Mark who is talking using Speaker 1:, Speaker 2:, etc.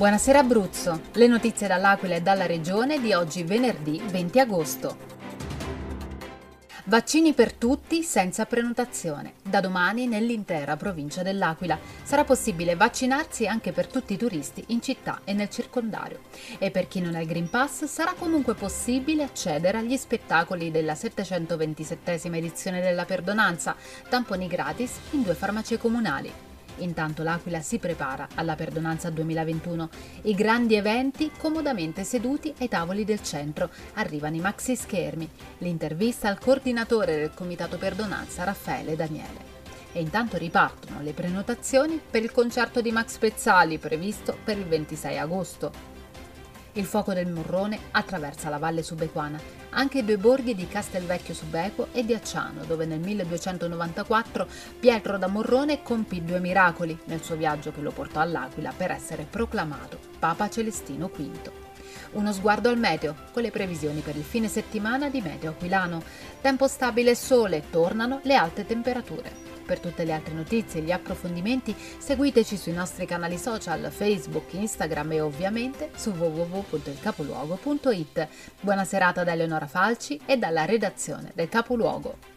Speaker 1: Buonasera Abruzzo, le notizie dall'Aquila e dalla Regione di oggi venerdì 20 agosto. Vaccini per tutti senza prenotazione. Da domani nell'intera provincia dell'Aquila sarà possibile vaccinarsi anche per tutti i turisti in città e nel circondario. E per chi non ha il Green Pass sarà comunque possibile accedere agli spettacoli della 727 edizione della Perdonanza, tamponi gratis in due farmacie comunali. Intanto l'Aquila si prepara alla Perdonanza 2021. I grandi eventi comodamente seduti ai tavoli del centro. Arrivano i maxi schermi. L'intervista al coordinatore del Comitato Perdonanza, Raffaele Daniele. E intanto ripartono le prenotazioni per il concerto di Max Pezzali previsto per il 26 agosto. Il fuoco del Morrone attraversa la valle subequana, anche i due borghi di Castelvecchio Subequo e di Acciano, dove nel 1294 Pietro da Morrone compì due miracoli nel suo viaggio che lo portò all'Aquila per essere proclamato Papa Celestino V. Uno sguardo al meteo, con le previsioni per il fine settimana di Meteo Aquilano. Tempo stabile e sole, tornano le alte temperature. Per tutte le altre notizie e gli approfondimenti seguiteci sui nostri canali social Facebook, Instagram e ovviamente su www.ilcapoluogo.it. Buona serata da Eleonora Falci e dalla redazione del Capoluogo.